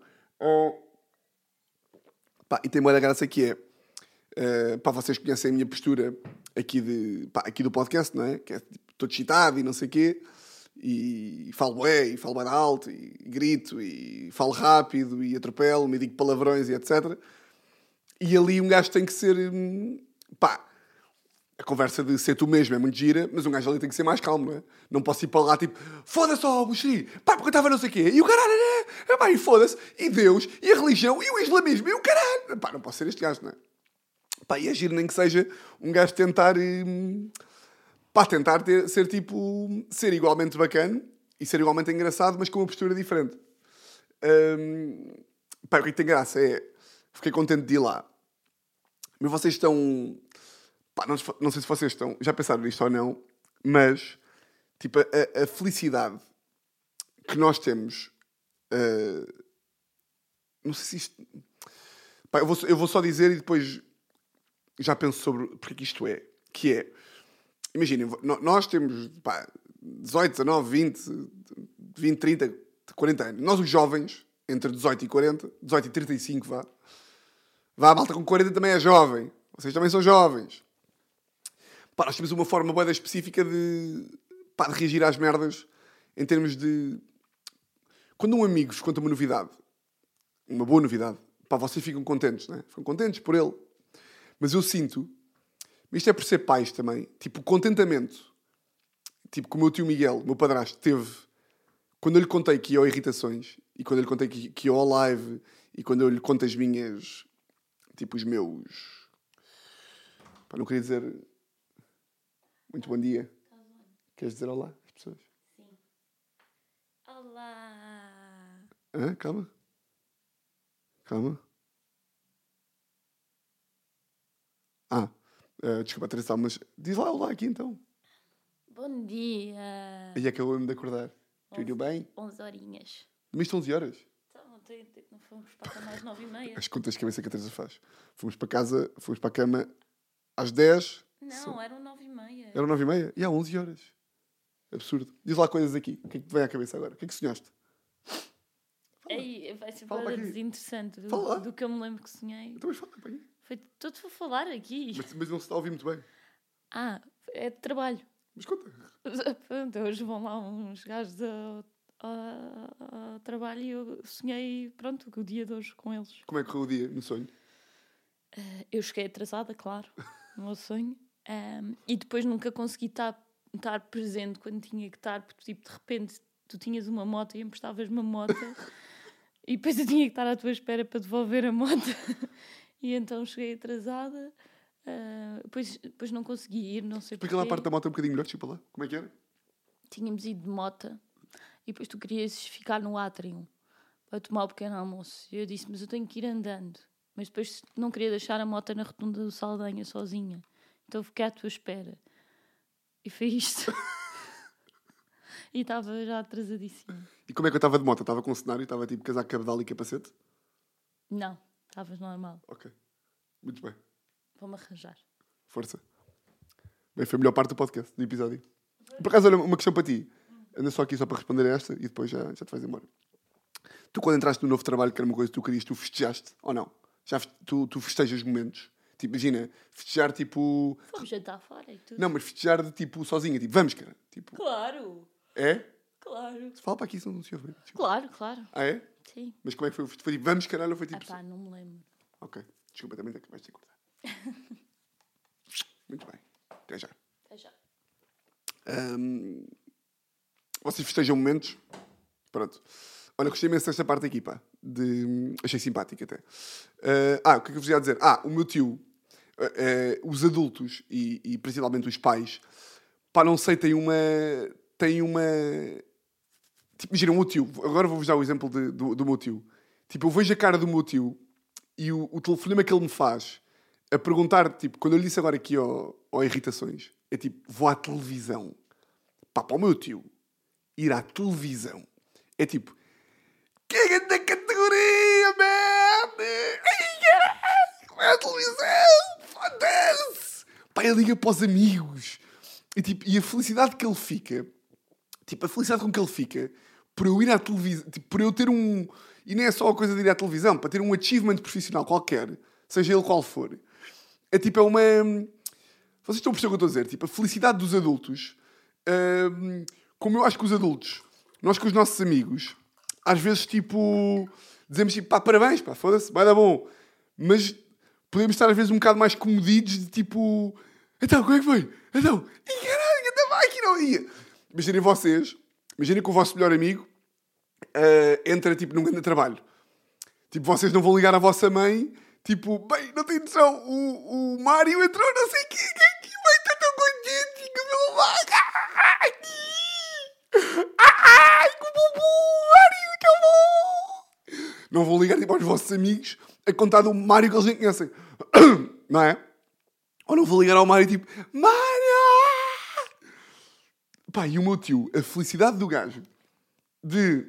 Pá, e tem uma graça que é, uh, vocês conhecem a minha postura aqui, de, pá, aqui do podcast, não é? Que é tipo, todo excitado e não sei o quê, e, e falo bem, e falo bem alto, e, grito, e falo rápido, e atropelo-me, e digo palavrões e etc. E ali um gajo tem que ser, hum, pá, a conversa de ser tu mesmo é muito gira, mas um gajo ali tem que ser mais calmo, não é? Não posso ir para lá tipo, foda-se, ó, Buxeri, pá, porque eu estava não sei o quê, e o caralho, né? É, pá, e foda-se, e Deus, e a religião, e o islamismo, e o caralho, pá, não posso ser este gajo, não é? Pá, e é nem que seja um gajo tentar, hum, pá, tentar ter, ser tipo, ser igualmente bacana e ser igualmente engraçado, mas com uma postura diferente. Hum, pá, o que tem graça é, fiquei contente de ir lá. Mas vocês estão Pá, não, não, sei se vocês estão, já pensaram nisto ou não, mas tipo, a, a felicidade que nós temos. Uh, não sei se isto. Pá, eu, vou, eu vou só dizer e depois já penso sobre porque que isto é. Que é. Imaginem, nós temos pá, 18, 19, 20, 20, 30, 40 anos. Nós, os jovens, entre 18 e 40, 18 e 35, vá. Vá, a malta com 40 também é jovem. Vocês também são jovens. Pá, nós temos uma forma boa específica de, pá, de reagir às merdas em termos de Quando um amigo vos conta uma novidade, uma boa novidade, pá, vocês ficam contentes, né? Ficam contentes por ele. Mas eu sinto, isto é por ser pais também, tipo, contentamento, tipo, que o meu tio Miguel, meu padrasto, teve quando eu lhe contei que ia ao Irritações e quando eu lhe contei que, que ia ao live e quando eu lhe conto as minhas, tipo, os meus. Pá, não queria dizer. Muito bom dia. Queres dizer olá às pessoas? Olá! Hã? Calma. Calma. Ah, eh, desculpa, Teresa, mas diz lá olá aqui então. Bom dia! É eu lembro de acordar. Tudo bem? 11 horinhas. Dormiste 11 horas? Então, não fomos para cá mais 9 e meia. As contas de cabeça que a Teresa faz. Fomos para casa, fomos para a cama às 10. Não, eram 9 e meia. Eram 9 e meia? E há 11 horas. Absurdo. Diz lá coisas aqui. O que é que te vem à cabeça agora? O que é que sonhaste? Ei, vai ser para aqui. desinteressante do, Fala do que eu me lembro que sonhei. Então, mas fala para aí. Foi todo para falar aqui. Mas, mas não se está a ouvir muito bem. Ah, é de trabalho. Mas conta. <laughs> Pronto, hoje vão lá uns gajos ao, ao- ao trabalho e eu sonhei, pronto, o dia de hoje com eles. Como é que correu o dia no sonho? Eu cheguei atrasada, claro, no meu sonho. Ahm, e depois nunca consegui estar, estar presente quando tinha que estar, porque tipo, de repente tu tinhas uma moto e emprestavas uma moto <laughs> e depois eu tinha que estar à tua espera para devolver a moto. <laughs> e então cheguei atrasada, ah, depois, depois não consegui ir, não sei Explica lá a porquê. parte da moto um bocadinho melhor, desculpa lá. Como é que era? Tínhamos ido de moto e depois tu querias ficar no átrium para tomar o pequeno almoço. E eu disse, mas eu tenho que ir andando. Mas depois não queria deixar a moto na rotunda do Saldanha sozinha. Então fiquei à tua espera. E foi isto. <laughs> e estava já atrasadíssima. E como é que eu estava de moto? Estava com um cenário, estava tipo casaco cabedal e capacete? Não, estavas normal. Ok. Muito bem. Vou-me arranjar. Força. Bem, foi a melhor parte do podcast, do episódio. Por acaso, olha, uma questão para ti. Anda só aqui só para responder a esta e depois já, já te vais embora. Tu, quando entraste no novo trabalho, que era uma coisa que tu querias, tu festejaste ou não? Já tu, tu festejas momentos? Tipo, imagina, festejar tipo. Fomos jantar fora e tudo. Não, mas festejar de tipo sozinha, tipo, vamos, cara. Tipo, Claro, é? claro. Fala para aqui, senão não se ouve. Claro, claro. Ah, é? Sim. Mas como é que foi? Foi tipo, vamos, caralho, ou foi Ah tipo. pá, não me lembro. Ok. Desculpa, também acabaste de cortar. <laughs> Muito bem. Até já. Até já. Ahm, vocês festejam momentos? Pronto. Olha, gostei imenso desta parte aqui, pá. De... Achei simpática até. Ah, ah, o que é que eu vos ia dizer? Ah, o meu tio, ah, os adultos e, e principalmente os pais, pá, não sei, têm uma. têm uma. Tipo, imagina, o meu tio. Agora vou-vos dar o exemplo de- do, do meu tio. Tipo, eu vejo a cara do meu tio e o, o telefonema que ele me faz a perguntar, tipo, quando eu lhe disse agora aqui ao Irritações, é tipo, vou à televisão. Pá, para o meu tio, ir à televisão é tipo, que é da categoria, caralho, Vai à televisão! Foda-se! Pá, ele liga para os amigos. E, tipo, e a felicidade que ele fica, tipo, a felicidade com que ele fica por eu ir à televisão, tipo, por eu ter um. E nem é só a coisa de ir à televisão, para ter um achievement profissional qualquer, seja ele qual for. É tipo, é uma. Vocês estão a perceber o que eu estou a dizer? Tipo, a felicidade dos adultos, hum, como eu acho que os adultos, nós com os nossos amigos, às vezes, tipo, dizemos tipo, pá, parabéns, pá, foda-se, vai dar bom. Mas podemos estar às vezes um bocado mais comodidos de tipo, então, como é que foi? Então, e caralho, anda máquina. Imaginem vocês, imaginem que o vosso melhor amigo eh, entra tipo num grande trabalho. Tipo, vocês não vão ligar à vossa mãe, tipo, bem, não tem noção, o, o Mário entrou, não sei o que que vai estar tão contente, pelo vaga. <laughs> Ai, que bubu, que. Não vão ligar tipo aos vossos amigos a contar do Mário que eles nem conhecem. <coughs> Não é? Ou não vou ligar ao Mário tipo, Mário! Pá, e o meu tio, a felicidade do gajo de,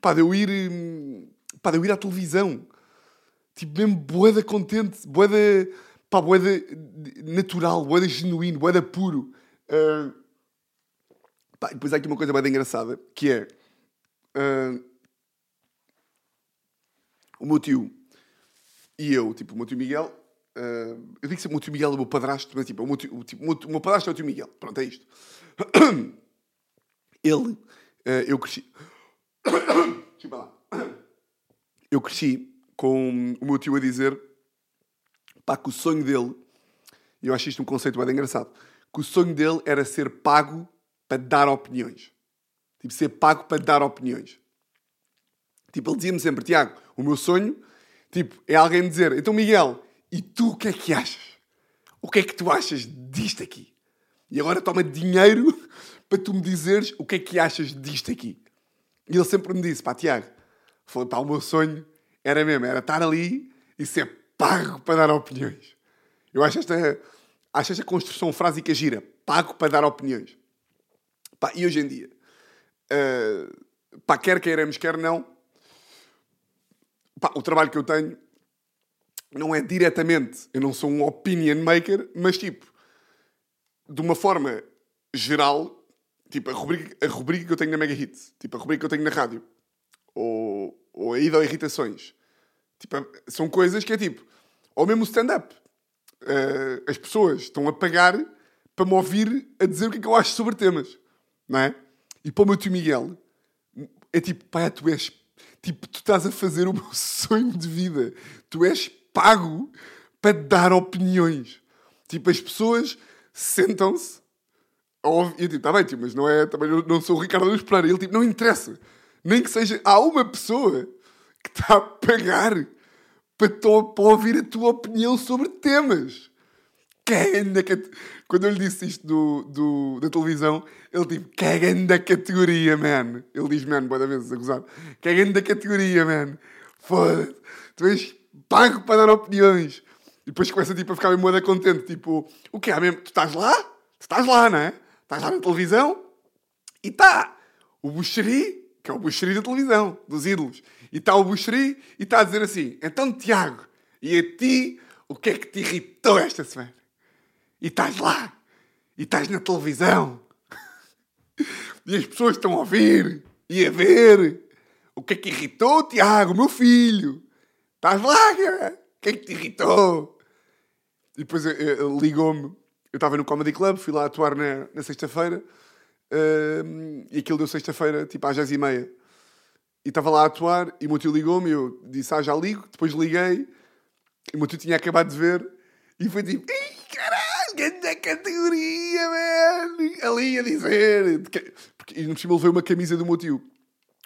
pá, de eu ir, hum, pá, de eu ir à televisão, tipo, mesmo boeda contente, boeda, pá, boeda natural, boeda genuíno, boeda puro. Ah, pá, e depois há aqui uma coisa bem engraçada, que é, ah, o meu tio e eu, tipo, o meu tio Miguel, ah, eu digo sempre o meu tio Miguel é o meu padrasto, mas tipo, o meu, tio, o, tipo, o meu, o meu padrasto é o tio Miguel, pronto, é isto. <coughs> Ele, ah, eu cresci... <coughs> Desculpa lá. Eu cresci com o meu tio a dizer pá, que o sonho dele, e eu acho isto um conceito bem engraçado, que o sonho dele era ser pago para dar opiniões. Tipo, ser pago para dar opiniões. Tipo, ele dizia-me sempre, Tiago, o meu sonho, tipo, é alguém dizer, então Miguel, e tu o que é que achas? O que é que tu achas disto aqui? E agora toma dinheiro <laughs> para tu me dizeres o que é que achas disto aqui. E ele sempre me disse, pá, Tiago, foi, pá, o meu sonho era mesmo, era estar ali e ser pago para dar opiniões. Eu acho esta, acho esta construção frásica gira, pago para dar opiniões. Pá, e hoje em dia, uh, pá, quer queiramos, quer não, pá, o trabalho que eu tenho não é diretamente, eu não sou um opinion maker, mas tipo, de uma forma geral, tipo, a rubrica, a rubrica que eu tenho na Mega Hit, tipo, a rubrica que eu tenho na rádio, ou, ou a ida irritações, tipo, são coisas que é tipo, ou mesmo stand-up. Uh, as pessoas estão a pagar para me ouvir a dizer o que é que eu acho sobre temas, não é? E para o meu tio Miguel, é tipo, pai, tu és, tipo, tu estás a fazer o <laughs> meu sonho de vida. Tu és pago para dar opiniões. Tipo, as pessoas sentam-se eu tipo, tá bem, tipo, mas não é, também não sou o Ricardo Luz Pereira. Ele tipo, não interessa. Nem que seja, há uma pessoa que está a pagar para, para ouvir a tua opinião sobre temas. Cagando Quando eu lhe disse isto do, do, da televisão, ele tipo, cagando da categoria, man. Ele diz, man, boa vezes a gozar. Cagando da categoria, man. Foda-se. Tu és pago para dar opiniões. E depois começa tipo, a ficar mesmo moeda contente. Tipo, o que é mesmo? Tu estás lá? Tu estás lá, não é? Estás lá na televisão? E está o Buxeri, que é o Buxeri da televisão, dos ídolos. E está o Buxeri e está a dizer assim: então, Tiago, e a ti, o que é que te irritou esta semana? E estás lá, e estás na televisão, e as pessoas estão a ouvir e a ver. O que é que irritou, Tiago, meu filho? Estás lá, o que é que te irritou? E depois ligou-me. Eu estava no Comedy Club, fui lá atuar na, na sexta-feira. Uh, e aquilo deu sexta-feira, tipo às 10 e meia. E estava lá a atuar e o meu tio ligou-me e eu disse, ah, já ligo. Depois liguei e o meu tio tinha acabado de ver e foi tipo, Ih, caralho, grande categoria, man! Ali a dizer. Porque, e no cima ele veio uma camisa do meu tio.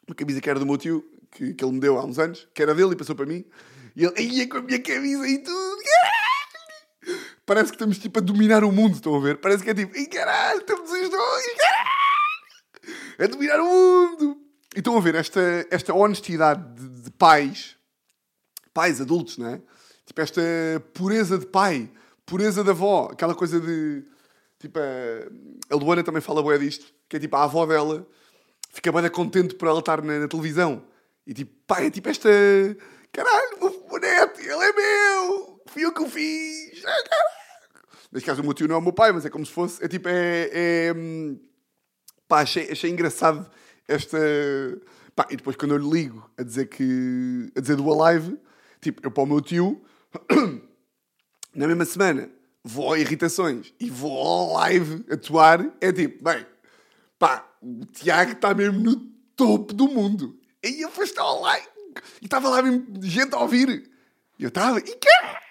Uma camisa que era do meu tio, que, que ele me deu há uns anos, que era dele e passou para mim. E ele, ia com a minha camisa e tudo, caralho! Parece que estamos tipo a dominar o mundo, estão a ver? Parece que é tipo, Ih, caralho, estamos os dois, caralho! A dominar o mundo! E estão a ver esta, esta honestidade de, de, pais, pais adultos, não é? Tipo, esta pureza de pai, pureza de avó, aquela coisa de. Tipo, a, a Luana também fala boé disto, que é tipo, a avó dela fica bem contente por ela estar na, na, televisão. E tipo, pai, é tipo esta. Caralho, o, o neto, ele é meu! Fui eu que o fiz! Ah, Neste caso, o meu tio não é o meu pai, mas é como se fosse. É tipo, é. é pá, achei, achei engraçado esta. Pá, e depois quando eu lhe ligo a dizer que. a dizer do Alive, tipo, eu para o meu tio, na mesma semana, vou a irritações e vou ao live atuar, é tipo, bem, pá, o Tiago está mesmo no topo do mundo. E eu fui ao live e estava lá mesmo gente a ouvir. E eu estava, e caralho!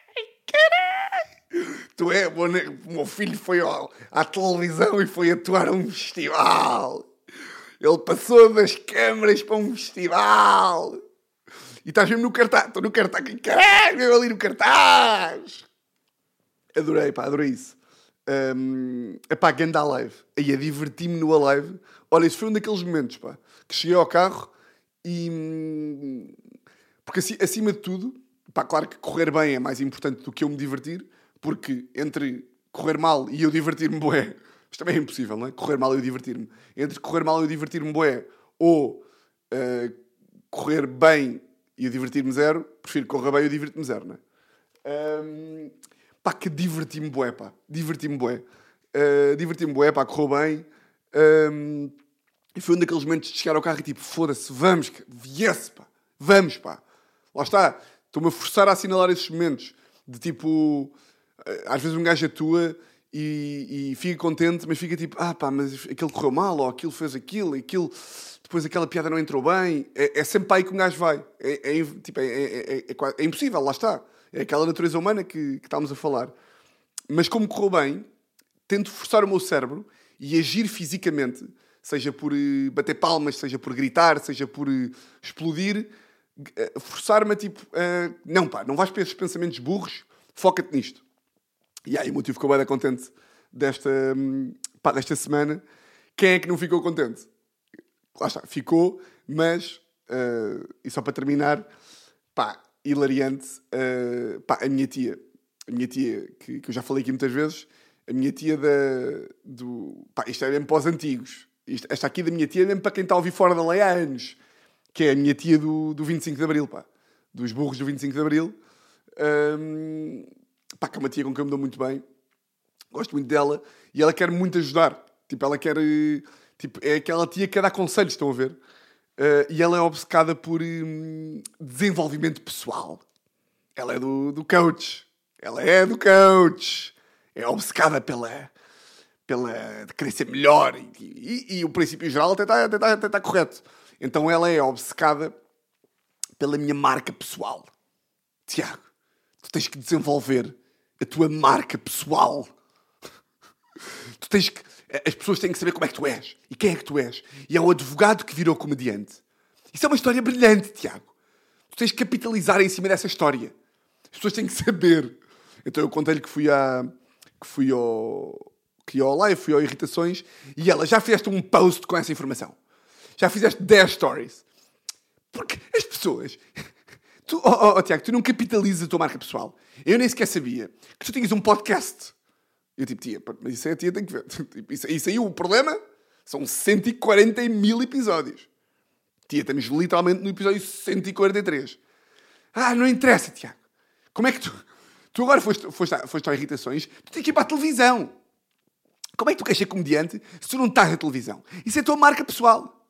Tu é, o meu filho foi ao, à televisão e foi atuar a um festival. Ele passou das câmaras para um festival. E estás mesmo no cartaz. Estou no cartaz. Caralho, eu ali no cartaz. Adorei, pá, adorei isso. Um, epá, ganda live. Aí a diverti-me no Alive. Olha, isso foi um daqueles momentos, pá, que cheguei ao carro e... Porque acima de tudo, pá, claro que correr bem é mais importante do que eu me divertir, porque entre correr mal e eu divertir-me, <laughs> bué, isto também é impossível, não é? Correr mal e divertir-me. Entre correr mal e divertir-me bué ou uh, correr bem e divertir-me zero, prefiro correr bem e divertir-me zero, não é? Um, pá, que diverti-me bué, pá. Diverti-me bué. Uh, diverti-me bué, pá, correu bem. Um, e foi um daqueles momentos de chegar ao carro e tipo, foda-se, vamos, yes, pá. Vamos, pá. Lá está. Estou-me a forçar a assinalar esses momentos. De tipo, eh, às vezes um gajo atua e, e fica contente, mas fica tipo, ah pá, mas aquilo correu mal, ou aquilo fez aquilo, aquilo, depois aquela piada não entrou bem. É, é sempre para aí que um gajo vai. É, é, tipo, é, é, é, é impossível, lá está. É aquela natureza humana que, que estávamos a falar. Mas como correu bem, tento forçar o meu cérebro e agir fisicamente, seja por uh, bater palmas, seja por gritar, seja por uh, explodir, uh, forçar-me a tipo, não pá, não vais para esses pensamentos burros, foca-te nisto. E aí o motivo ficou bem contente desta, um, pá, desta semana. Quem é que não ficou contente? Lá está, ficou, mas, e só para terminar, pá, hilariante, pá, a minha tia, a minha tia, que, que eu já falei aqui muitas vezes, a minha tia da, do. Pá, isto é mesmo para os antigos. Isto, esta aqui da minha tia é mesmo para quem está a ouvir fora da lei há anos. Que é a minha tia do, do 25 de Abril, pá. Dos burros do 25 de Abril. Um, pá, que é uma tia com quem eu me dou muito bem. Gosto muito dela. E ela quer muito ajudar. Tipo, ela quer. Tipo, é aquela tia que quer dar conselhos, estão a ver? Uh, e ela é obcecada por um, desenvolvimento pessoal. Ela é do, do coach. Ela é do coach é obcecada pela, pela de querer ser melhor e, e, e o princípio geral até está, até, está, até está correto. Então ela é obcecada pela minha marca pessoal. Tiago, tu tens que desenvolver a tua marca pessoal. <laughs> Tu tens que. As pessoas têm que saber como é que tu és e quem é que tu és. E é o advogado que virou comediante. Isso é uma história brilhante, Tiago. Tu tens que capitalizar em cima dessa história. As pessoas têm que saber. Então eu contei-lhe que fui à, que fui ao, que ia ao live, fui ao Irritações, e ela, já fizeste um post com essa informação. Já fizeste 10 stories. Porque as pessoas... <laughs> Tu, oh, oh, oh, Tiago, tu não capitalizas a tua marca pessoal. Eu nem sequer sabia que tu tinhas um podcast. Eu tipo, tia, mas isso aí a tia tem que ver. <laughs> Tipo, isso, isso aí o problema são 140 mil episódios. Tia, estamos literalmente no episódio 143. Ah, não interessa, Tiago. Como é que tu... Tu agora foste, foste, foste ao Irritações, tu tens que ir para a televisão. Como é que tu queres ser comediante se tu não estás na televisão? Isso é a tua marca pessoal.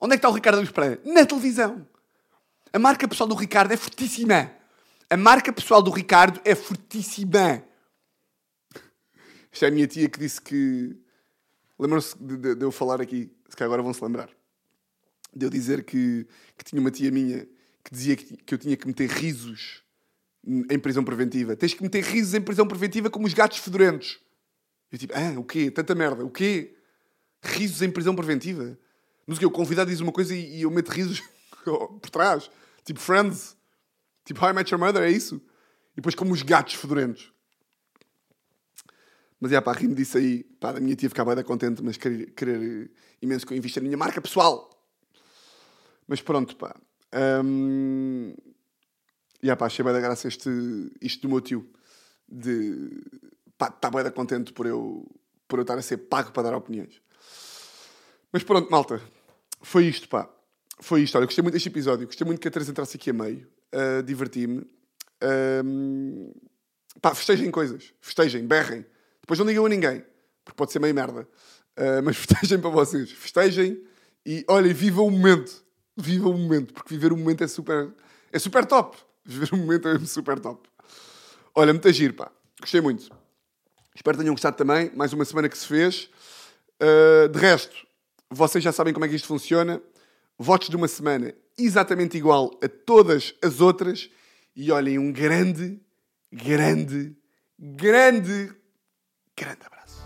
Onde é que está o Ricardo Luís Pereira? Na televisão. A marca pessoal do Ricardo é fortíssima. A marca pessoal do Ricardo é fortíssima. Isto é a minha tia que disse que. Lembram-se de, de, de, eu falar aqui, se calhar agora vão-se lembrar. De eu dizer que, que tinha uma tia minha que dizia que, que eu tinha que meter risos em prisão preventiva. Tens que meter risos em prisão preventiva como os gatos fedorentos. Eu tipo, ah, o quê? Tanta merda. O quê? Risos em prisão preventiva? Mas o que? O convidado diz uma coisa e, eu meto risos <laughs> por trás. Tipo Friends. Tipo How I Met Your Mother, é isso? E depois como os gatos fedorentos. Mas é pá, rimo disso aí. Pá, a minha tia ficava bem contente, mas querer, querer imenso que eu invista na minha marca pessoal. Mas pronto, pá. Hum, e yeah, pá, achei bem da graça este, isto do meu tio. De. pá, está bem da contente por eu, por eu estar a ser pago para dar opiniões. Mas pronto, malta. Foi isto, pá. Foi isto. Olha, gostei muito deste episódio. Gostei muito que a Teresa entrasse aqui a meio. Uh, Diverti-me. Uh, pá, festejem coisas. Festejem, berrem. Depois não digam a ninguém. Porque pode ser meio merda. Uh, mas <laughs> festejem para vocês. Festejem e, olhem, vivam o momento. Vivam o momento. Porque viver o momento é super... É super top. Viver um momento é super top. Olha, muito giro, pá. Gostei muito. Espero que tenham gostado também. Mais uma semana que se fez. Uh, de resto, vocês já sabem como é que isto funciona. Votos de uma semana exatamente igual a todas as outras. E olhem, um grande, grande, grande, grande abrazo.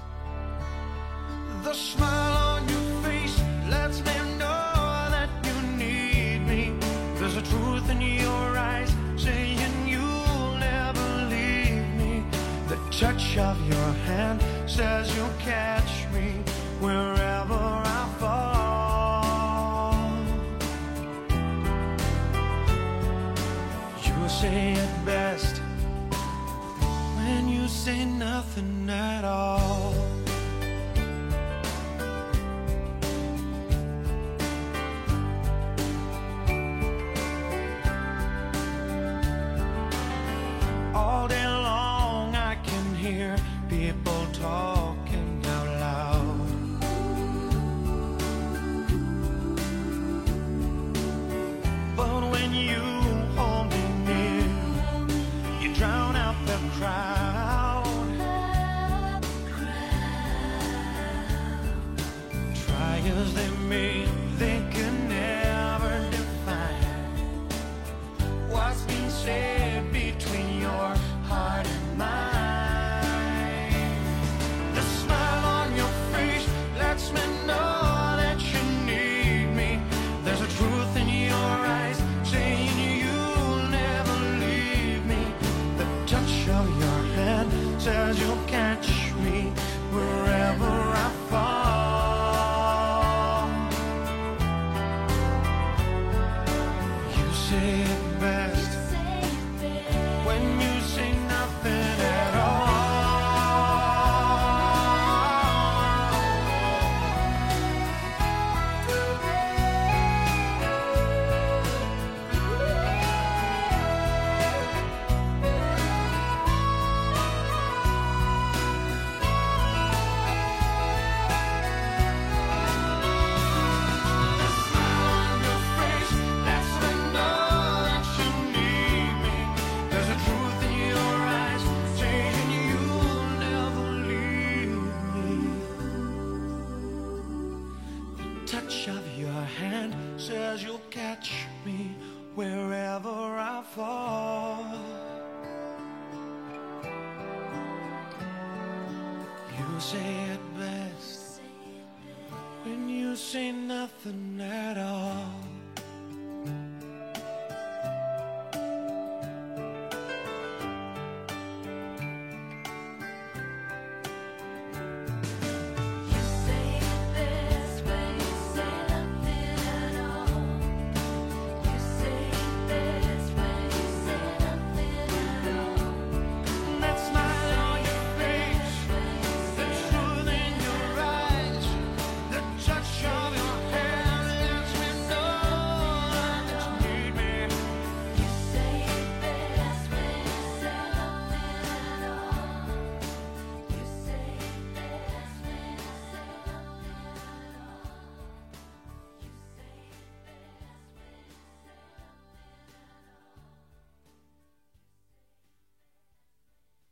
The smile on your face lets me know that you need me. There's a truth in your eyes saying you'll never leave me. The touch of your hand says you'll catch me wherever I ain't nothing at all.